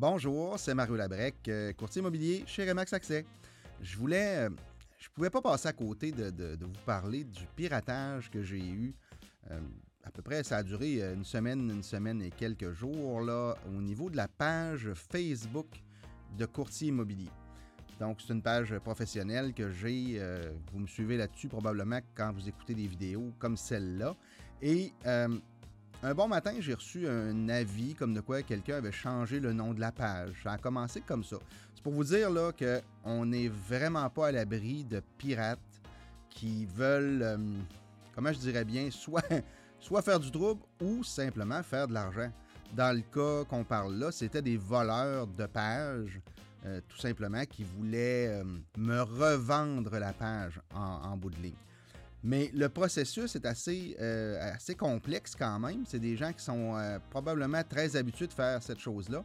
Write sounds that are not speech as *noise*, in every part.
Bonjour, c'est Mario Labrec, euh, courtier immobilier chez Remax Accès. Je voulais, euh, je pouvais pas passer à côté de, vous parler du piratage que j'ai eu. Euh, à peu près, ça a duré une semaine, une semaine et quelques jours là, au niveau de la page Facebook de courtier immobilier. Donc, c'est une page professionnelle que j'ai. vous me suivez là-dessus probablement quand vous écoutez des vidéos comme celle-là. Et un bon matin, j'ai reçu un avis comme de quoi quelqu'un avait changé le nom de la page. Ça a commencé comme ça. C'est pour vous dire là qu'on n'est vraiment pas à l'abri de pirates qui veulent, euh, comment je dirais bien, *laughs* soit, faire du trouble ou simplement faire de l'argent. Dans le cas qu'on parle là, c'était des voleurs de pages, euh, tout simplement, qui voulaient euh, me revendre la page en bout de ligne. Mais le processus est assez, euh, assez complexe quand même. C'est des gens qui sont euh, probablement très habitués de faire cette chose-là.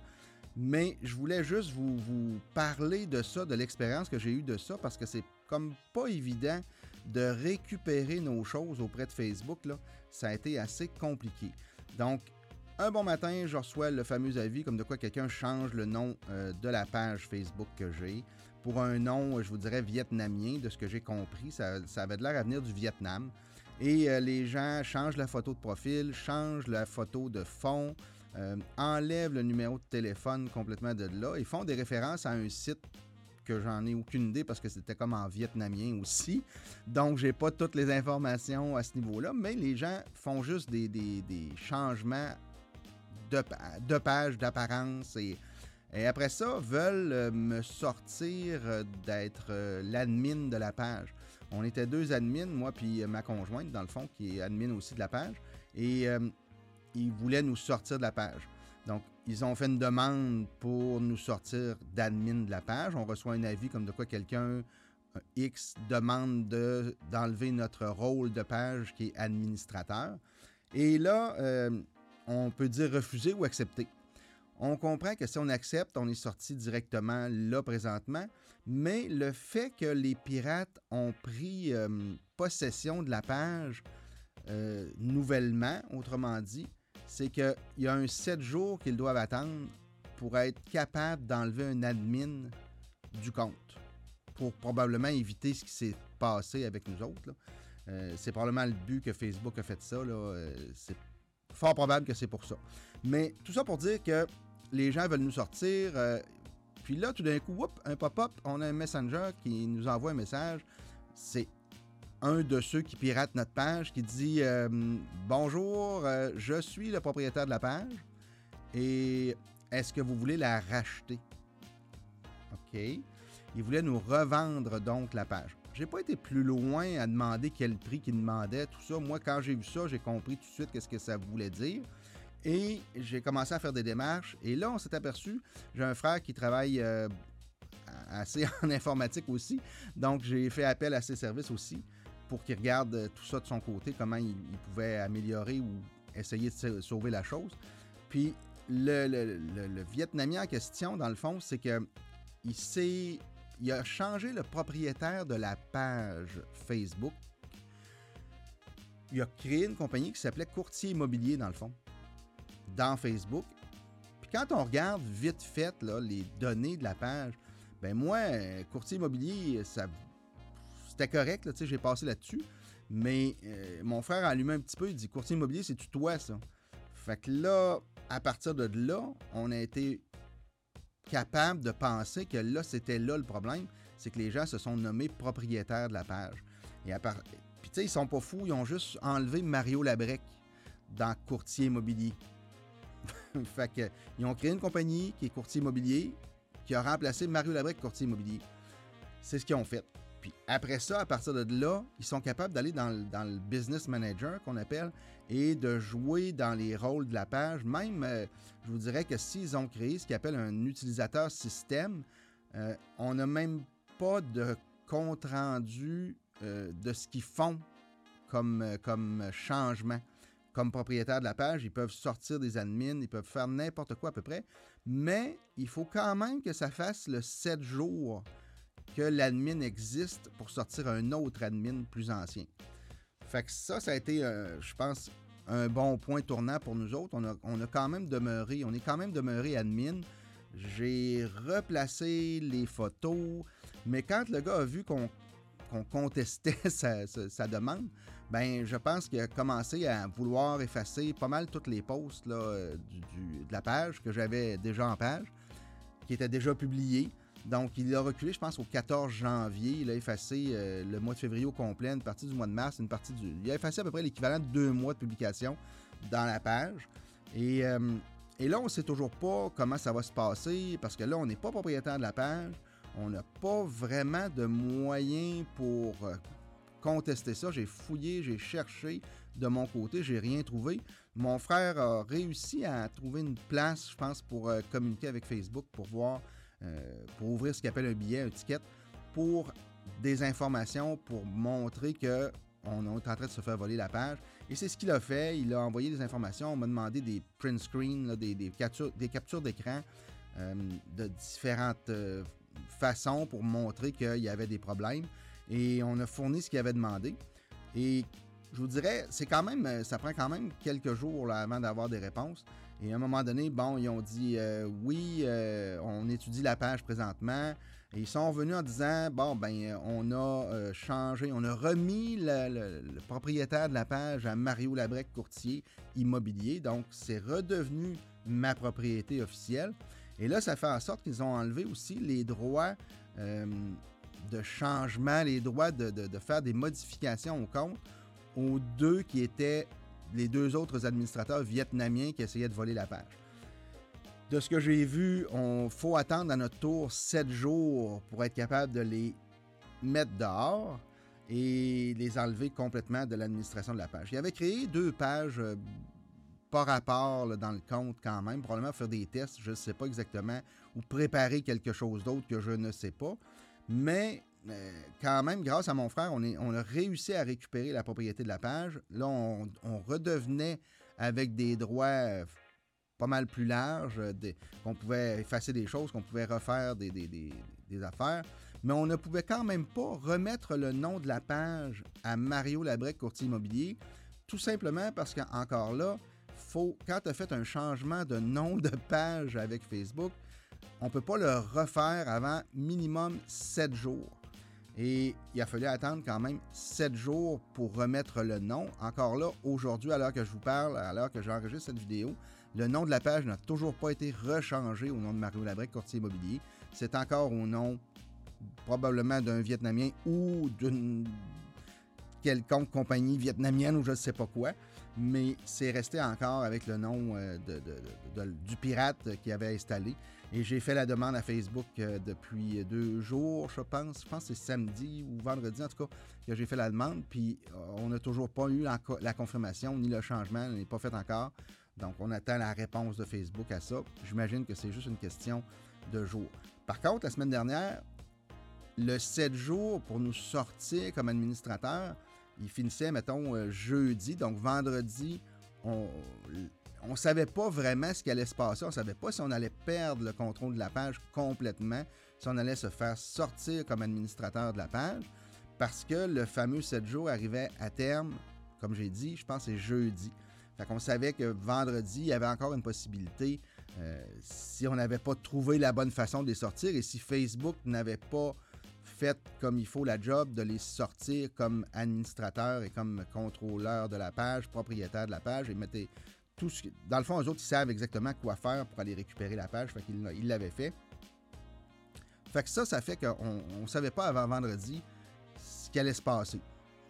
Mais je voulais juste vous, vous parler de ça, de l'expérience que j'ai eue de ça, parce que c'est comme pas évident de récupérer nos choses auprès de Facebook. Là. Ça a été assez compliqué. Donc, un bon matin, je reçois le fameux avis comme de quoi quelqu'un change le nom euh, de la page Facebook que j'ai pour un nom, je vous dirais, vietnamien, de ce que j'ai compris. Ça, avait de l'air à venir du Vietnam. Et euh, les gens changent la photo de profil, changent la photo de fond, euh, enlèvent le numéro de téléphone complètement de là et font des références à un site que j'en ai aucune idée parce que c'était comme en vietnamien aussi. Donc, j'ai pas toutes les informations à ce niveau-là, mais les gens font juste des, changements de, de page, d'apparence et et après ça, veulent euh, me sortir euh, d'être euh, l'admin de la page. On était deux admins, moi puis ma conjointe, dans le fond, qui est admin aussi de la page. Et ils voulaient nous sortir de la page. Donc, ils ont fait une demande pour nous sortir d'admin de la page. On reçoit un avis comme de quoi quelqu'un X demande d'enlever notre rôle de page qui est administrateur. Et là, on peut dire refuser ou accepter. On comprend que si on accepte, on est sorti directement là présentement, mais le fait que les pirates ont pris euh, possession de la page euh, nouvellement, autrement dit, c'est qu'il y a un 7 jours qu'ils doivent attendre pour être capables d'enlever un admin du compte, pour probablement éviter ce qui s'est passé avec nous autres. Euh, c'est probablement le but que Facebook a fait ça. c'est fort probable que c'est pour ça. Mais tout ça pour dire que les gens veulent nous sortir. Euh, puis là, tout d'un coup, un pop-up, on a un messenger qui nous envoie un message. C'est un de ceux qui piratent notre page qui dit euh, Bonjour, euh, je suis le propriétaire de la page et est-ce que vous voulez la racheter? OK. Il voulait nous revendre donc la page. J'ai pas été plus loin à demander quel prix qu'il demandait, tout ça. Moi, quand j'ai vu ça, j'ai compris tout de suite qu'est-ce que ça voulait dire. Et j'ai commencé à faire des démarches. Et là, on s'est aperçu, j'ai un frère qui travaille euh, assez *laughs* en informatique aussi. Donc, j'ai fait appel à ses services aussi pour qu'il regarde tout ça de son côté, comment il, pouvait améliorer ou essayer de sauver la chose. Puis, le, Vietnamien en question, dans le fond, c'est que il s'est. Il a changé le propriétaire de la page Facebook. Il a créé une compagnie qui s'appelait Courtier Immobilier, dans le fond dans Facebook. Puis quand on regarde vite fait là, les données de la page, ben moi, courtier immobilier, ça c'était correct, j'ai passé là-dessus. Mais euh, mon frère a allumé un petit peu, il dit courtier immobilier, c'est tu toi ça? Fait que là, à partir de là, on a été capable de penser que là, c'était là le problème, c'est que les gens se sont nommés propriétaires de la page. Et à part... Puis tu sais, ils sont pas fous, ils ont juste enlevé Mario Labrec dans courtier immobilier. *laughs* fait que, ils ont créé une compagnie qui est courtier immobilier, qui a remplacé Mario Labrec, courtier immobilier. C'est ce qu'ils ont fait. Puis après ça, à partir de là, ils sont capables d'aller dans, le business manager qu'on appelle et de jouer dans les rôles de la page. Même, euh, je vous dirais que s'ils ont créé ce qu'ils appellent un utilisateur système, euh, on n'a même pas de compte rendu euh, de ce qu'ils font comme, comme changement comme propriétaire de la page, ils peuvent sortir des admins, ils peuvent faire n'importe quoi à peu près, mais il faut quand même que ça fasse le 7 jours que l'admin existe pour sortir un autre admin plus ancien. Fait que ça, ça a été, euh, je pense, un bon point tournant pour nous autres. On a, quand même demeuré, on est quand même demeuré admin. J'ai replacé les photos, mais quand le gars a vu qu'on contestait *laughs* sa, demande, ben je pense qu'il a commencé à vouloir effacer pas mal toutes les posts là, de la page que j'avais déjà en page, qui étaient déjà publiées. Donc, il a reculé, je pense, au 14 janvier. Il a effacé euh, le mois de février au complet, une partie du mois de mars, une partie du. Il a effacé à peu près l'équivalent de deux mois de publication dans la page. Et, euh, et là, on ne sait toujours pas comment ça va se passer parce que là, on n'est pas propriétaire de la page. On n'a pas vraiment de moyens pour euh, contester ça. J'ai fouillé, j'ai cherché de mon côté, j'ai rien trouvé. Mon frère a réussi à trouver une place, je pense, pour communiquer avec Facebook pour voir euh, pour ouvrir ce qu'il appelle un billet, un ticket, pour des informations, pour montrer que on est en train de se faire voler la page. Et c'est ce qu'il a fait. Il a envoyé des informations. On m'a demandé des print screens, des, captures, des captures d'écran euh, de différentes euh, façons pour montrer qu'il y avait des problèmes. Et on a fourni ce qu'il avait demandé. Et je vous dirais, c'est quand même, ça prend quand même quelques jours avant d'avoir des réponses. Et à un moment donné, bon, ils ont dit euh, oui, euh, on étudie la page présentement. Et ils sont revenus en disant bon, ben, on a euh, changé, on a remis le, propriétaire de la page à Mario Labrec, courtier immobilier. Donc, c'est redevenu ma propriété officielle. Et là, ça fait en sorte qu'ils ont enlevé aussi les droits de changement, les droits de, faire des modifications au compte aux deux qui étaient les deux autres administrateurs vietnamiens qui essayaient de voler la page. De ce que j'ai vu, on faut attendre à notre tour sept jours pour être capable de les mettre dehors et les enlever complètement de l'administration de la page. Il avait créé deux pages euh, par rapport dans le compte quand même, probablement faire des tests, je ne sais pas exactement, ou préparer quelque chose d'autre que je ne sais pas. Mais quand même, grâce à mon frère, on, est, a réussi à récupérer la propriété de la page. Là, on, redevenait avec des droits euh, pas mal plus larges, qu'on pouvait effacer des choses, qu'on pouvait refaire des, affaires. Mais on ne pouvait quand même pas remettre le nom de la page à Mario Labrec, courtier immobilier, tout simplement parce qu'encore là, quand tu as fait un changement de nom de page avec Facebook, on ne peut pas le refaire avant minimum 7 jours. Et il a fallu attendre quand même sept jours pour remettre le nom. Encore là, aujourd'hui, à l'heure que je vous parle, à l'heure que j'enregistre cette vidéo, le nom de la page n'a toujours pas été rechangé au nom de Mario Labrec, courtier immobilier. C'est encore au nom probablement d'un Vietnamien ou d'une quelconque compagnie vietnamienne ou je ne sais pas quoi. Mais c'est resté encore avec le nom euh, du pirate qui avait installé. Et j'ai fait la demande à Facebook euh, depuis deux jours, je pense. Je pense que c'est samedi ou vendredi, en tout cas, que j'ai fait la demande. Puis euh, on n'a toujours pas eu la, confirmation ni le changement n'est pas fait encore. Donc on attend la réponse de Facebook à ça. J'imagine que c'est juste une question de jours. Par contre, la semaine dernière, le 7 jours pour nous sortir comme administrateur, il finissait, mettons, euh, jeudi. Donc vendredi, on, ne savait pas vraiment ce qui allait se passer. On ne savait pas si on allait perdre le contrôle de la page complètement, si on allait se faire sortir comme administrateur de la page, parce que le fameux 7 jours arrivait à terme, comme j'ai dit, je pense que c'est jeudi. Fait qu'on savait que vendredi, il y avait encore une possibilité euh, si on n'avait pas trouvé la bonne façon de les sortir et si Facebook n'avait pas fait comme il faut la job de les sortir comme administrateur et comme contrôleur de la page, propriétaire de la page et mettait dans le fond, eux autres, ils savent exactement quoi faire pour aller récupérer la page. Fait l'avaient fait. Fait que ça, ça fait qu'on ne savait pas avant vendredi ce qui allait se passer.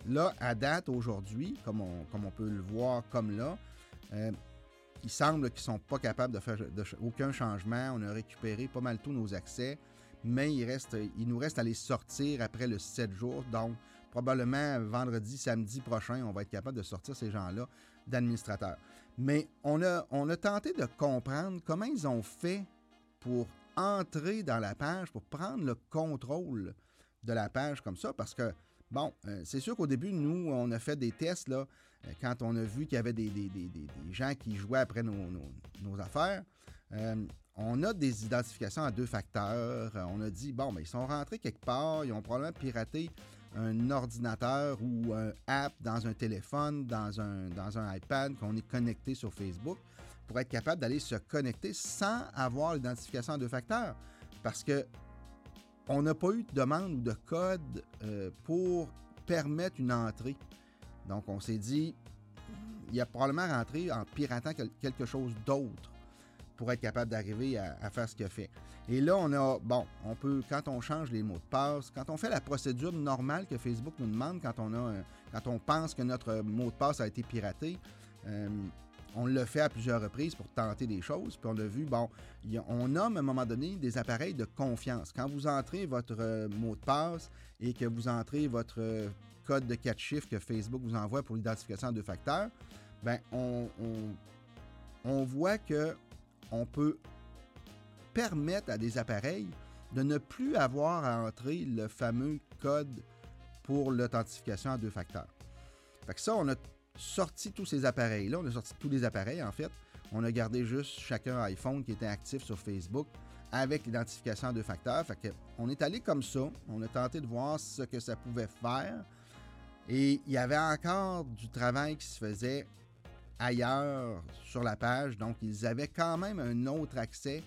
Là, à date, aujourd'hui, comme on, comme on peut le voir comme là, euh, il semble qu'ils ne sont pas capables de faire aucun changement. On a récupéré pas mal tous nos accès, mais il, nous reste à les sortir après le 7 jours. Donc, probablement vendredi, samedi prochain, on va être capable de sortir ces gens-là d'administrateurs. Mais on a, on a tenté de comprendre comment ils ont fait pour entrer dans la page, pour prendre le contrôle de la page comme ça, parce que, bon, euh, c'est sûr qu'au début, nous, on a fait des tests, là, euh, quand on a vu qu'il y avait des, gens qui jouaient après nos, affaires. Euh, on a des identifications à deux facteurs. On a dit, bon, mais ben, ils sont rentrés quelque part, ils ont probablement piraté un ordinateur ou un app dans un téléphone, dans un, dans un iPad, qu'on est connecté sur Facebook. pour être capable d'aller se connecter sans avoir l'identification à deux facteurs. Parce que on n'a pas eu de demande ou de code euh, pour permettre une entrée. Donc, on s'est dit, il a probablement rentré en piratant quelque chose d'autre pour être capable d'arriver à, faire ce qu'il a fait. Et là, on a, bon, on peut, quand on change les mots de passe, quand on fait la procédure normale que Facebook nous demande, quand on, a, quand on pense que notre mot de passe a été piraté, euh, on le fait à plusieurs reprises pour tenter des choses. Puis on a vu, bon, on nomme à un moment donné des appareils de confiance. Quand vous entrez votre euh, mot de passe et que vous entrez votre euh, code de quatre chiffres que Facebook vous envoie pour l'identification en deux facteurs, ben on, on voit que on peut permettre à des appareils de ne plus avoir à entrer le fameux code pour l'authentification à deux facteurs. Fait que ça, on a sorti tous ces appareils-là, on a sorti tous les appareils en fait. On a gardé juste chacun iPhone qui était actif sur Facebook avec l'identification à deux facteurs. Fait que on est allé comme ça, on a tenté de voir ce que ça pouvait faire. Et il y avait encore du travail qui se faisait ailleurs sur la page. Donc, ils avaient quand même un autre accès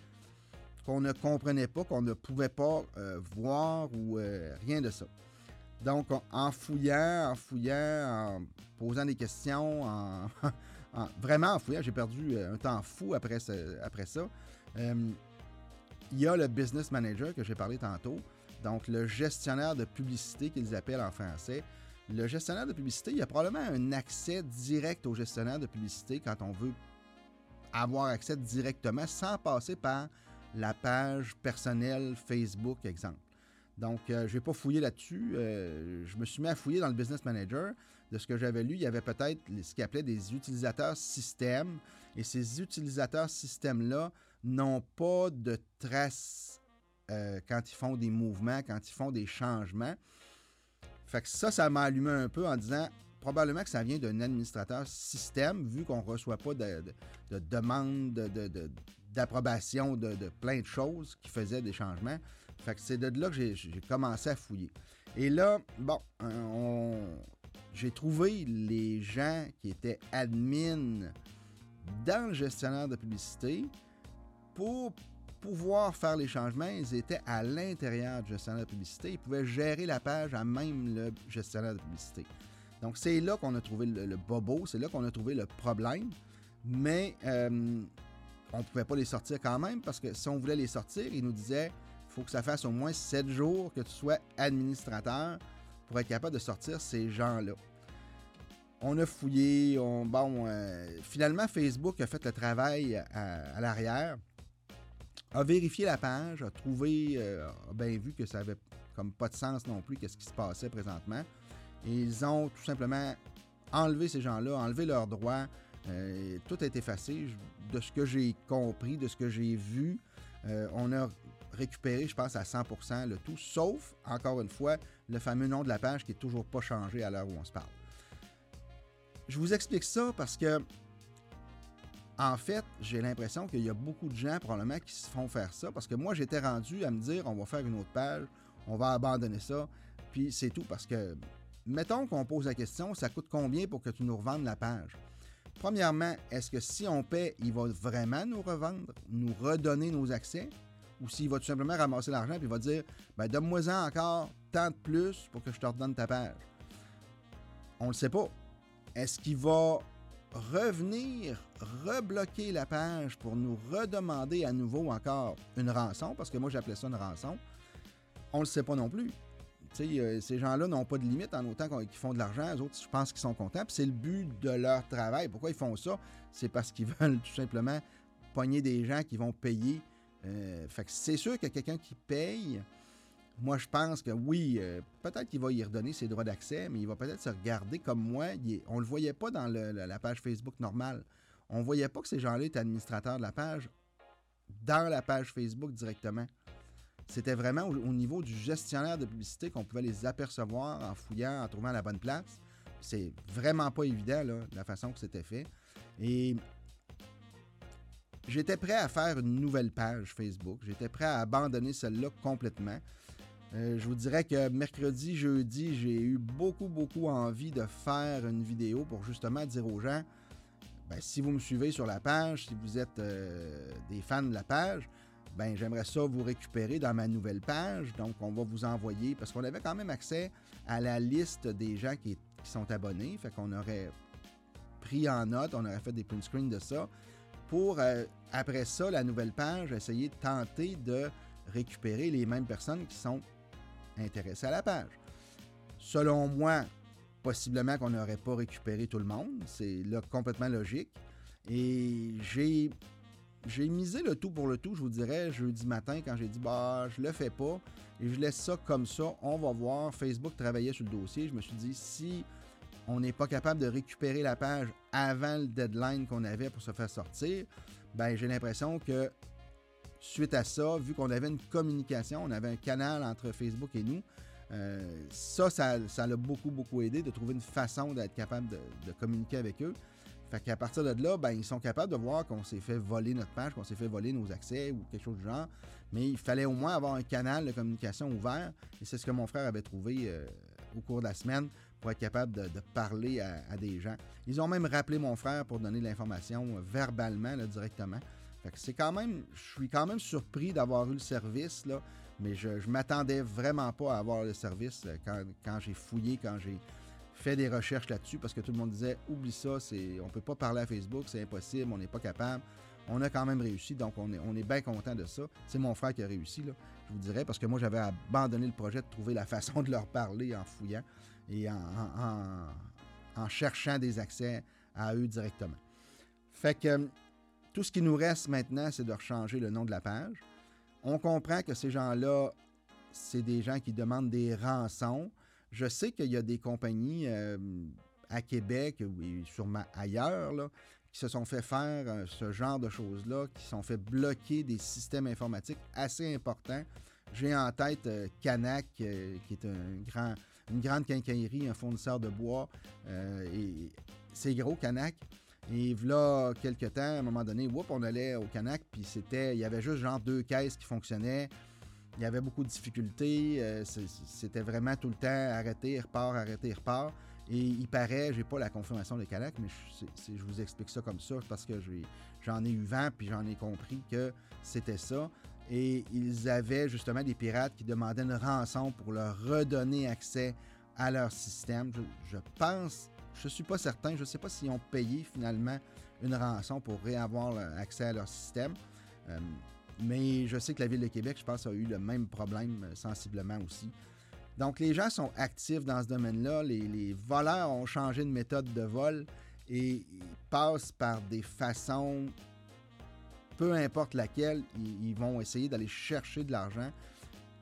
qu'on ne comprenait pas, qu'on ne pouvait pas euh, voir ou euh, rien de ça. Donc, en fouillant, en fouillant, en posant des questions, *laughs* en, vraiment en fouillant, j'ai perdu euh, un temps fou après, après ça. il y a le business manager que j'ai parlé tantôt, donc le gestionnaire de publicité qu'ils appellent en français. Le gestionnaire de publicité, il y a probablement un accès direct au gestionnaire de publicité quand on veut avoir accès directement sans passer par la page personnelle Facebook, exemple. Donc, euh, je n'ai pas fouillé là-dessus. Euh, je me suis mis à fouiller dans le Business Manager. De ce que j'avais lu, il y avait peut-être ce qu'il appelait des utilisateurs systèmes. Et ces utilisateurs systèmes-là n'ont pas de traces euh, quand ils font des mouvements, quand ils font des changements. Fait que ça, ça m'a allumé un peu en disant probablement que ça vient d'un administrateur système, vu qu'on ne reçoit pas de, de, demande d'approbation de, plein de choses qui faisaient des changements. Fait que c'est de là que j'ai commencé à fouiller. Et là, bon, euh, j'ai trouvé les gens qui étaient admin dans le gestionnaire de publicité pour pouvoir faire les changements, ils étaient à l'intérieur du gestionnaire de publicité. Ils pouvaient gérer la page à même le gestionnaire de publicité. Donc, c'est là qu'on a trouvé le, bobo, c'est là qu'on a trouvé le problème. Mais euh, on ne pouvait pas les sortir quand même parce que si on voulait les sortir, ils nous disaient il faut que ça fasse au moins 7 jours que tu sois administrateur pour être capable de sortir ces gens-là. On a fouillé, on, bon, euh, finalement, Facebook a fait le travail à l'arrière a vérifié la page, a trouvé, euh, a bien vu que ça avait comme pas de sens non plus, qu'est-ce qui se passait présentement. Et ils ont tout simplement enlevé ces gens-là, enlevé leurs droits. Euh, tout été effacé. De ce que j'ai compris, de ce que j'ai vu, euh, on a récupéré, je pense, à 100% le tout, sauf, encore une fois, le fameux nom de la page qui n'est toujours pas changé à l'heure où on se parle. Je vous explique ça parce que en fait, j'ai l'impression qu'il y a beaucoup de gens probablement qui se font faire ça parce que moi, j'étais rendu à me dire on va faire une autre page, on va abandonner ça, puis c'est tout parce que, mettons qu'on pose la question, ça coûte combien pour que tu nous revendes la page? Premièrement, est-ce que si on paie, il va vraiment nous revendre, nous redonner nos accès? Ou s'il va tout simplement ramasser l'argent et il va dire ben, Donne-moi-en encore tant de plus pour que je te redonne ta page? On ne le sait pas. Est-ce qu'il va revenir, rebloquer la page pour nous redemander à nouveau encore une rançon, parce que moi j'appelais ça une rançon, on ne le sait pas non plus. Euh, ces gens-là n'ont pas de limite en autant qu'ils font de l'argent. Les autres, je pense qu'ils sont contents. c'est le but de leur travail. Pourquoi ils font ça? C'est parce qu'ils *laughs* veulent tout simplement pogner des gens qui vont payer. Euh, fait c'est sûr que quelqu'un qui paye, moi, je pense que oui, euh, peut-être qu'il va y redonner ses droits d'accès, mais il va peut-être se regarder comme moi. on ne le voyait pas dans la page Facebook normale. On voyait pas que ces gens-là étaient administrateurs de la page dans la page Facebook directement. C'était vraiment au, niveau du gestionnaire de publicité qu'on pouvait les apercevoir en fouillant, en trouvant la bonne place. C'est vraiment pas évident, la façon que c'était fait. Et j'étais prêt à faire une nouvelle page Facebook. J'étais prêt à abandonner celle-là complètement. Euh, je vous dirais que mercredi, jeudi, j'ai eu beaucoup, beaucoup envie de faire une vidéo pour justement dire aux gens ben, si vous me suivez sur la page, si vous êtes euh, des fans de la page, ben j'aimerais ça vous récupérer dans ma nouvelle page. Donc, on va vous envoyer, parce qu'on avait quand même accès à la liste des gens qui, sont abonnés. Fait qu'on aurait pris en note, on aurait fait des print screens de ça. Pour, euh, après ça, la nouvelle page, essayer de tenter de récupérer les mêmes personnes qui sont intéressées à la page. Selon moi, possiblement qu'on n'aurait pas récupéré tout le monde. C'est là complètement logique. Et j'ai j'ai misé le tout pour le tout, je vous dirais, jeudi matin, quand j'ai dit, bah, je le fais pas et je laisse ça comme ça, on va voir. Facebook travaillait sur le dossier. Je me suis dit, si on n'est pas capable de récupérer la page avant le deadline qu'on avait pour se faire sortir, ben, j'ai l'impression que suite à ça, vu qu'on avait une communication, on avait un canal entre Facebook et nous, euh, ça, ça l'a beaucoup, beaucoup aidé de trouver une façon d'être capable de communiquer avec eux. Fait qu'à partir de là, ben, ils sont capables de voir qu'on s'est fait voler notre page, qu'on s'est fait voler nos accès ou quelque chose du genre. Mais il fallait au moins avoir un canal de communication ouvert. Et c'est ce que mon frère avait trouvé euh, au cours de la semaine pour être capable de, parler à, des gens. Ils ont même rappelé mon frère pour donner l'information euh, verbalement, directement. C'est quand même, je suis quand même surpris d'avoir eu le service, là, mais je ne m'attendais vraiment pas à avoir le service euh, quand, j'ai fouillé, quand j'ai fait des recherches là-dessus parce que tout le monde disait oublie ça, c'est, on peut pas parler à Facebook, c'est impossible, on n'est pas capable. On a quand même réussi, donc on est, on est bien content de ça. C'est mon frère qui a réussi, là, je vous dirais, parce que moi j'avais abandonné le projet de trouver la façon de leur parler en fouillant et en, cherchant des accès à eux directement. Fait que tout ce qui nous reste maintenant, c'est de rechanger le nom de la page. On comprend que ces gens-là, c'est des gens qui demandent des rançons. Je sais qu'il y a des compagnies euh, à Québec et sûrement ailleurs qui se sont fait faire euh, ce genre de choses-là, qui se sont fait bloquer des systèmes informatiques assez importants. J'ai en tête euh, Canac, qui est un grand, une grande quincaillerie, un fournisseur de bois. c'est gros, Canac. Et là, quelques temps, à un moment donné, on allait au Canac, puis c'était, il y avait juste genre deux caisses qui fonctionnaient. Il y avait beaucoup de difficultés. Euh, c'était vraiment tout le temps arrêter, repart, arrêter, repart. Et il paraît, j'ai pas la confirmation de Calac, mais je, je, vous explique ça comme ça parce que j'en ai, eu vent puis j'en ai compris que c'était ça. Et ils avaient justement des pirates qui demandaient une rançon pour leur redonner accès à leur système. Je, pense, je suis pas certain, je ne sais pas s'ils ont payé finalement une rançon pour réavoir accès à leur système. Euh, mais je sais que la Ville de Québec, je pense, a eu le même problème euh, sensiblement aussi. Donc, les gens sont actifs dans ce domaine-là. Les, voleurs ont changé de méthode de vol et passent par des façons, peu importe laquelle, ils, vont essayer d'aller chercher de l'argent.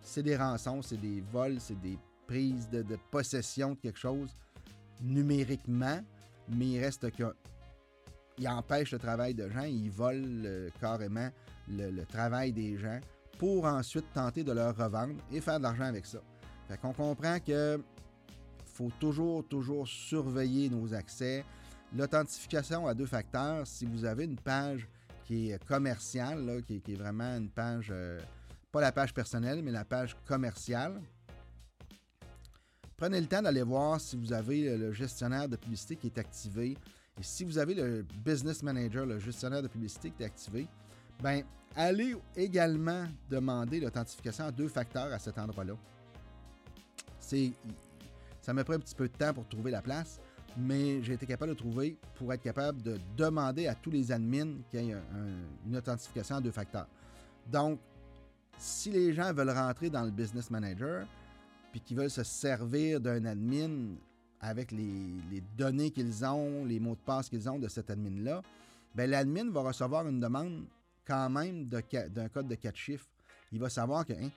C'est des rançons, c'est des vols, c'est des prises de, possession de quelque chose numériquement, mais il reste qu'ils empêchent le travail de gens, ils volent euh, carrément le, travail des gens pour ensuite tenter de leur revendre et faire de l'argent avec ça. Fait qu'on comprend que faut toujours, toujours surveiller nos accès. L'authentification à deux facteurs, si vous avez une page qui est commerciale, qui, est vraiment une page, euh, pas la page personnelle, mais la page commerciale, prenez le temps d'aller voir si vous avez le gestionnaire de publicité qui est activé. Et si vous avez le business manager, le gestionnaire de publicité qui est activé, ben, allez également demander l'authentification à deux facteurs à cet endroit-là. Ça m'a pris un petit peu de temps pour trouver la place, mais j'ai été capable de trouver pour être capable de demander à tous les admins qu'il y ait une authentification à deux facteurs. Donc, si les gens veulent rentrer dans le Business Manager, puis qu'ils veulent se servir d'un admin avec les, données qu'ils ont, les mots de passe qu'ils ont de cet admin-là, ben l'admin va recevoir une demande quand même d'un code de 4 chiffres, il va savoir que hein,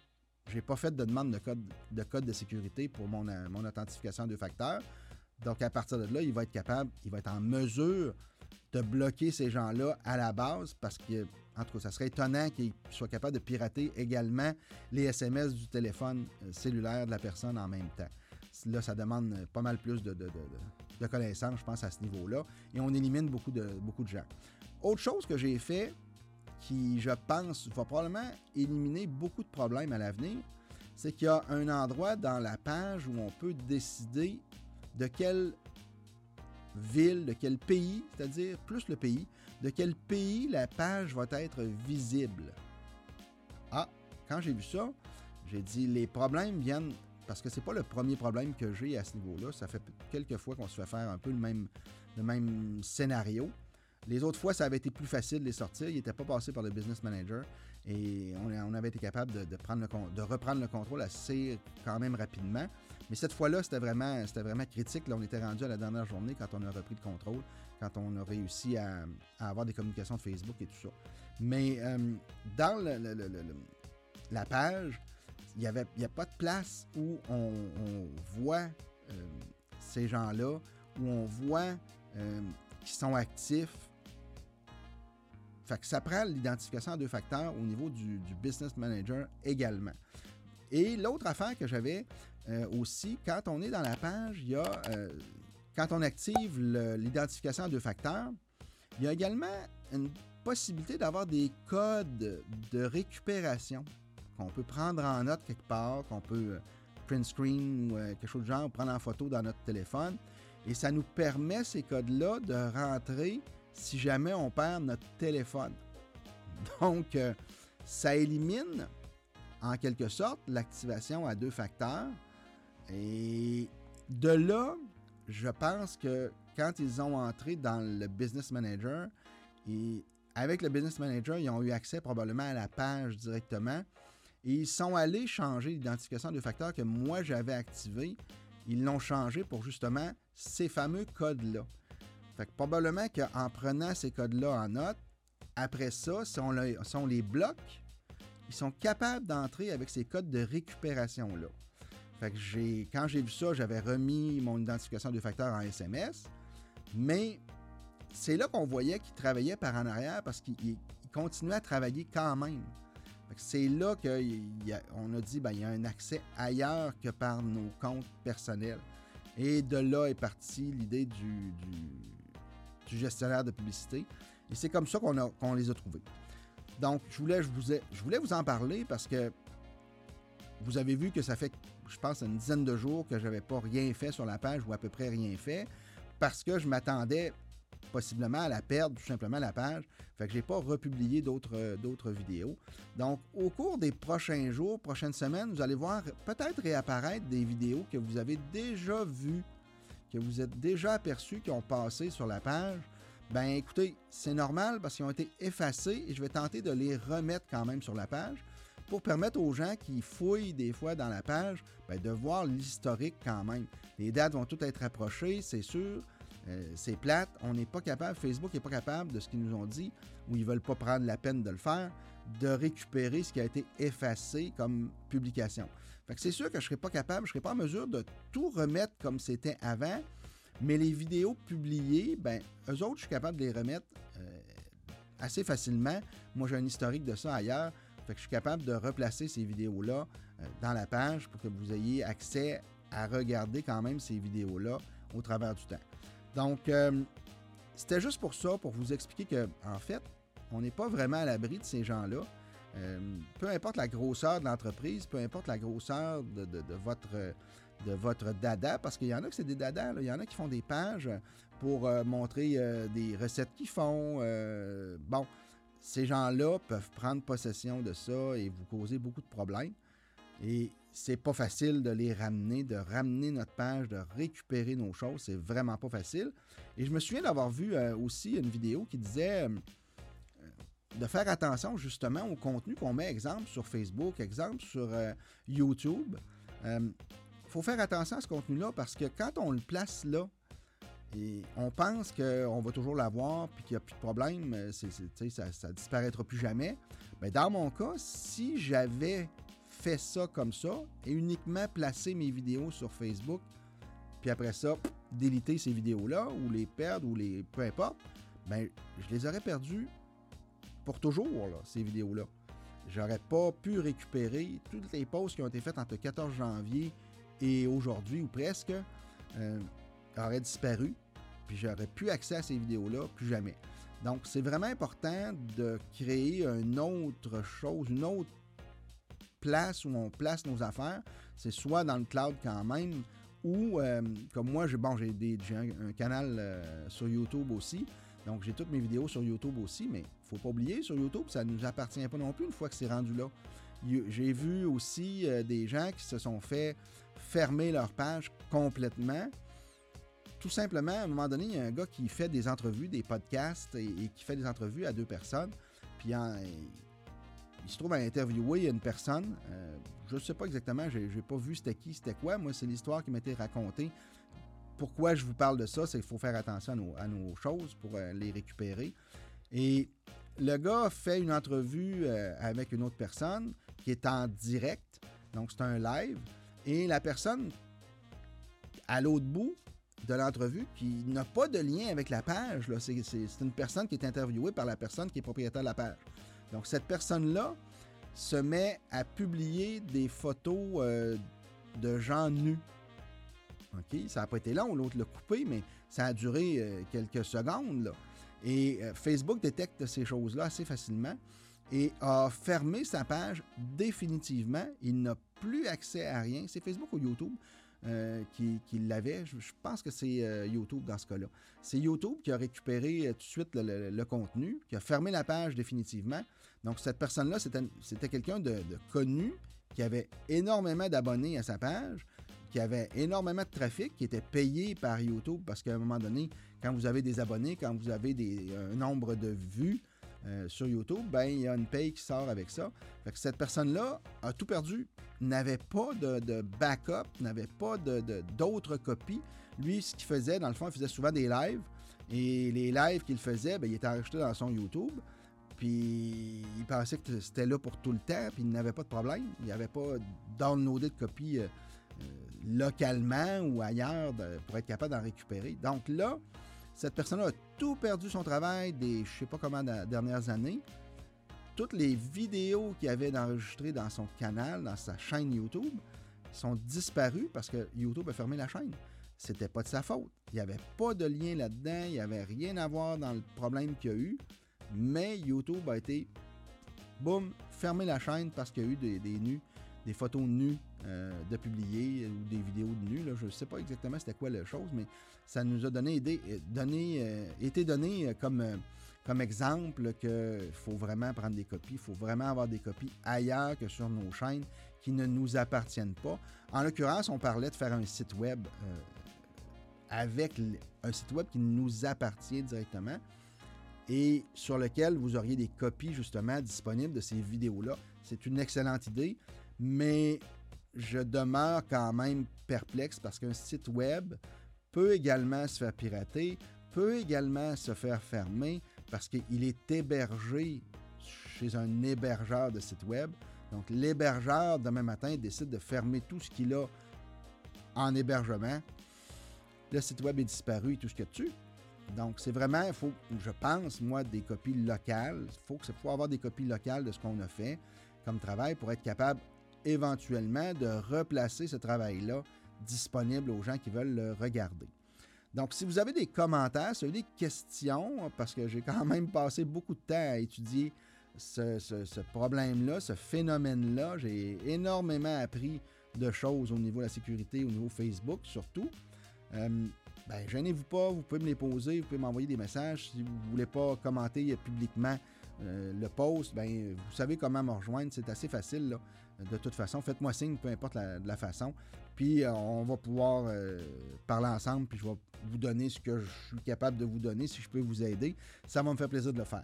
je n'ai pas fait de demande de code, de sécurité pour mon, mon authentification de deux facteurs. Donc, à partir de là, il va être capable, il va être en mesure de bloquer ces gens-là à la base parce que, en tout cas, ça serait étonnant qu'ils soient capables de pirater également les SMS du téléphone euh, cellulaire de la personne en même temps. Là, ça demande pas mal plus de, de connaissances, je pense, à ce niveau-là. Et on élimine beaucoup de, beaucoup de gens. Autre chose que j'ai fait, qui, je pense, va probablement éliminer beaucoup de problèmes à l'avenir, c'est qu'il y a un endroit dans la page où on peut décider de quelle ville, de quel pays, c'est-à-dire plus le pays, de quel pays la page va être visible. Ah, quand j'ai vu ça, j'ai dit les problèmes viennent parce que c'est pas le premier problème que j'ai à ce niveau-là. Ça fait quelques fois qu'on se fait faire un peu le même, scénario. Les autres fois, ça avait été plus facile de les sortir. Ils n'étaient pas passés par le business manager et on, avait été capable de, de reprendre le contrôle assez quand même rapidement. Mais cette fois-là, c'était vraiment, c'était vraiment critique. On était rendu à la dernière journée quand on a repris le contrôle, quand on a réussi à, avoir des communications de Facebook et tout ça. Mais euh, dans la page, il n'y a pas de place où on, voit euh, ces gens-là, où on voit euh, qu'ils sont actifs. Fait que ça prend l'identification à deux facteurs au niveau du, business manager également. Et l'autre affaire que j'avais euh, aussi, quand on est dans la page, il y a, quand on active l'identification à deux facteurs, il y a également une possibilité d'avoir des codes de récupération qu'on peut prendre en note quelque part, qu'on peut euh, print screen ou euh, quelque chose de genre, prendre en photo dans notre téléphone. Et ça nous permet, ces codes-là, de rentrer si jamais on perd notre téléphone. *laughs* Donc, euh, ça élimine en quelque sorte l'activation à deux facteurs. Et de là, je pense que quand ils ont entré dans le Business Manager, et avec le Business Manager, ils ont eu accès probablement à la page directement. Et ils sont allés changer l'identification de facteurs que moi j'avais activé. Ils l'ont changé pour justement ces fameux codes-là. Fait que probablement qu'en prenant ces codes-là en note, après ça, si on, les bloque, ils sont capables d'entrer avec ces codes de récupération-là. Fait que j'ai, quand j'ai vu ça, j'avais remis mon identification de facteurs en SMS. Mais c'est là qu'on voyait qu'ils travaillaient par en arrière parce qu'ils continuaient à travailler quand même. C'est là qu'on a, dit qu'il ben, y a un accès ailleurs que par nos comptes personnels. Et de là est partie l'idée du, gestionnaire de publicité. Et c'est comme ça qu'on les a trouvés. Donc, je voulais, je voulais vous en parler parce que vous avez vu que ça fait, je pense, une dizaine de jours que je n'avais pas rien fait sur la page ou à peu près rien fait parce que je m'attendais possiblement à la perdre tout simplement la page. Fait que j'ai pas republié d'autres, euh, d'autres vidéos. Donc, au cours des prochains jours, prochaines semaines, vous allez voir peut-être réapparaître des vidéos que vous avez déjà vues, que vous êtes déjà aperçus, qui ont passé sur la page. Ben écoutez, c'est normal parce qu'ils ont été effacés et je vais tenter de les remettre quand même sur la page pour permettre aux gens qui fouillent des fois dans la page ben, de voir l'historique quand même. Les dates vont toutes être approchées, c'est sûr. Euh, c'est plate, on n'est pas capable, Facebook n'est pas capable de ce qu'ils nous ont dit, ou ils ne veulent pas prendre la peine de le faire, de récupérer ce qui a été effacé comme publication. Fait que c'est sûr que je ne serais pas capable, je ne serais pas en mesure de tout remettre comme c'était avant, mais les vidéos publiées, ben, eux autres, je suis capable de les remettre euh, assez facilement. Moi, j'ai un historique de ça ailleurs. Fait que je suis capable de replacer ces vidéos-là euh, dans la page pour que vous ayez accès à regarder quand même ces vidéos-là au travers du temps. Donc, euh, c'était juste pour ça, pour vous expliquer que, en fait, on n'est pas vraiment à l'abri de ces gens-là. Euh, peu importe la grosseur de l'entreprise, peu importe la grosseur de, votre, de votre dada, parce qu'il y en a qui c'est des dadas, il y en a qui font des pages pour montrer des recettes qu'ils font. bon, ces gens-là peuvent prendre possession de ça et vous causer beaucoup de problèmes. Et c'est pas facile de les ramener, de ramener notre page, de récupérer nos choses. C'est vraiment pas facile. Et je me souviens d'avoir vu euh, aussi une vidéo qui disait euh, de faire attention justement au contenu qu'on met, exemple sur Facebook, exemple sur euh, YouTube. Il faut faire attention à ce contenu-là parce que quand on le place là, et on pense qu'on va toujours l'avoir puis qu'il n'y a plus de problème, ça ne disparaîtra plus jamais. Mais dans mon cas, si j'avais fait ça comme ça et uniquement placer mes vidéos sur Facebook, puis après ça, déliter ces vidéos-là ou les perdre ou les. peu importe, ben, je les aurais perdues pour toujours, ces vidéos-là. J'aurais pas pu récupérer toutes les posts qui ont été faites entre le 14 janvier et aujourd'hui, ou presque, euh, auraient disparu, puis j'aurais plus accès à ces vidéos-là, plus jamais. Donc, c'est vraiment important de créer une autre chose, une autre place où on place nos affaires, c'est soit dans le cloud quand même ou euh, comme moi, j'ai bon, j'ai un, un, canal euh, sur YouTube aussi. Donc, j'ai toutes mes vidéos sur YouTube aussi, mais il ne faut pas oublier, sur YouTube, ça ne nous appartient pas non plus une fois que c'est rendu là. J'ai vu aussi euh, des gens qui se sont fait fermer leur page complètement. Tout simplement, à un moment donné, il y a un gars qui fait des entrevues, des podcasts et, qui fait des entrevues à deux personnes. Puis il se trouve à interviewer une personne. Euh, je ne sais pas exactement, je n'ai pas vu c'était qui, c'était quoi. Moi, c'est l'histoire qui été racontée. Pourquoi je vous parle de ça, c'est qu'il faut faire attention à nos, choses pour euh, les récupérer. Et le gars fait une entrevue avec une autre personne qui est en direct. Donc, c'est un live. Et la personne à l'autre bout de l'entrevue qui n'a pas de lien avec la page, c'est une personne qui est interviewée par la personne qui est propriétaire de la page. Donc, cette personne-là se met à publier des photos euh, de gens nus. OK? Ça n'a pas été long, l'autre l'a coupé, mais ça a duré euh, quelques secondes. Et euh, Facebook détecte ces choses-là assez facilement et a fermé sa page définitivement. Il n'a plus accès à rien. C'est Facebook ou YouTube euh, qui, l'avait. Je, pense que c'est euh, YouTube dans ce cas-là. C'est YouTube qui a récupéré euh, tout de suite le, contenu, qui a fermé la page définitivement. Donc, cette personne-là, c'était quelqu'un de, connu, qui avait énormément d'abonnés à sa page, qui avait énormément de trafic, qui était payé par YouTube parce qu'à un moment donné, quand vous avez des abonnés, quand vous avez un nombre de vues, euh, sur YouTube, ben, il y a une paye qui sort avec ça. Fait que cette personne-là a tout perdu, n'avait pas de, backup, n'avait pas d'autres copies. Lui, ce qu'il faisait, dans le fond, il faisait souvent des lives. Et les lives qu'il faisait, ben, il était enregistré dans son YouTube. Puis il pensait que c'était là pour tout le temps, puis il n'avait pas de problème. Il n'y avait pas downloadé de copies euh, euh, localement ou ailleurs pour être capable d'en récupérer. Donc là, cette personne a tout perdu son travail des je sais pas comment dernières années. Toutes les vidéos qu'il avait enregistrées dans son canal, dans sa chaîne YouTube, sont disparues parce que YouTube a fermé la chaîne. C'était pas de sa faute. Il n'y avait pas de lien là-dedans, il n'y avait rien à voir dans le problème qu'il y a eu. Mais YouTube a été, boum, fermé la chaîne parce qu'il y a eu des, nus, des photos nues euh, de publier ou des vidéos de nus. Je ne sais pas exactement c'était quoi la chose, mais ça nous a donné, euh, donné euh, été donné euh, comme, comme exemple qu'il faut vraiment prendre des copies, il faut vraiment avoir des copies ailleurs que sur nos chaînes qui ne nous appartiennent pas. En l'occurrence, on parlait de faire un site web avec un site web qui nous appartient directement et sur lequel vous auriez des copies justement disponibles de ces vidéos-là. C'est une excellente idée, mais je demeure quand même perplexe parce qu'un site web, peut également se faire pirater, peut également se faire fermer parce qu'il est hébergé chez un hébergeur de site web. Donc l'hébergeur, demain matin, décide de fermer tout ce qu'il a en hébergement. Le site web est disparu et tout ce que tu. Donc, c'est vraiment, il faut, je pense, moi, des copies locales. Il faut, que, faut avoir des copies locales de ce qu'on a fait comme travail pour être capable éventuellement de replacer ce travail-là disponible aux gens qui veulent le regarder. Donc, si vous avez des commentaires, si vous avez des questions, parce que j'ai quand même passé beaucoup de temps à étudier ce, problème-là, ce phénomène-là, j'ai énormément appris de choses au niveau de la sécurité, au niveau Facebook surtout. Euh, ben, gênez-vous pas, vous pouvez me les poser, vous pouvez m'envoyer des messages. Si vous ne voulez pas commenter publiquement euh, le post, ben, vous savez comment me rejoindre, c'est assez facile. De toute façon, faites-moi signe, peu importe la façon. Puis euh, on va pouvoir euh, parler ensemble, puis je vais vous donner ce que je suis capable de vous donner, si je peux vous aider. Ça va me faire plaisir de le faire.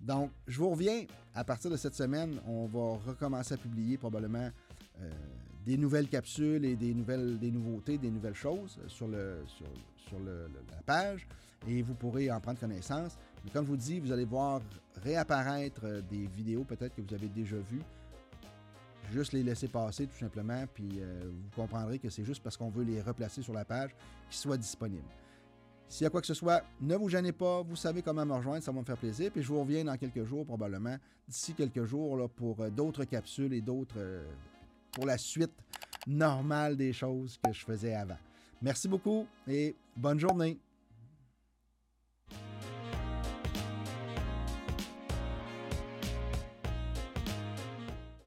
Donc, je vous reviens à partir de cette semaine. On va recommencer à publier probablement euh, des nouvelles capsules et des nouvelles, nouveautés, des nouvelles choses sur, la page et vous pourrez en prendre connaissance. Mais comme je vous dis, vous allez voir réapparaître des vidéos peut-être que vous avez déjà vues juste les laisser passer tout simplement, puis euh, vous comprendrez que c'est juste parce qu'on veut les replacer sur la page qu'ils soient disponibles. S'il y a quoi que ce soit, ne vous gênez pas, vous savez comment me rejoindre, ça va me faire plaisir. Puis je vous reviens dans quelques jours, probablement, d'ici quelques jours, là, pour euh, d'autres capsules et d'autres. Euh, pour la suite normale des choses que je faisais avant. Merci beaucoup et bonne journée.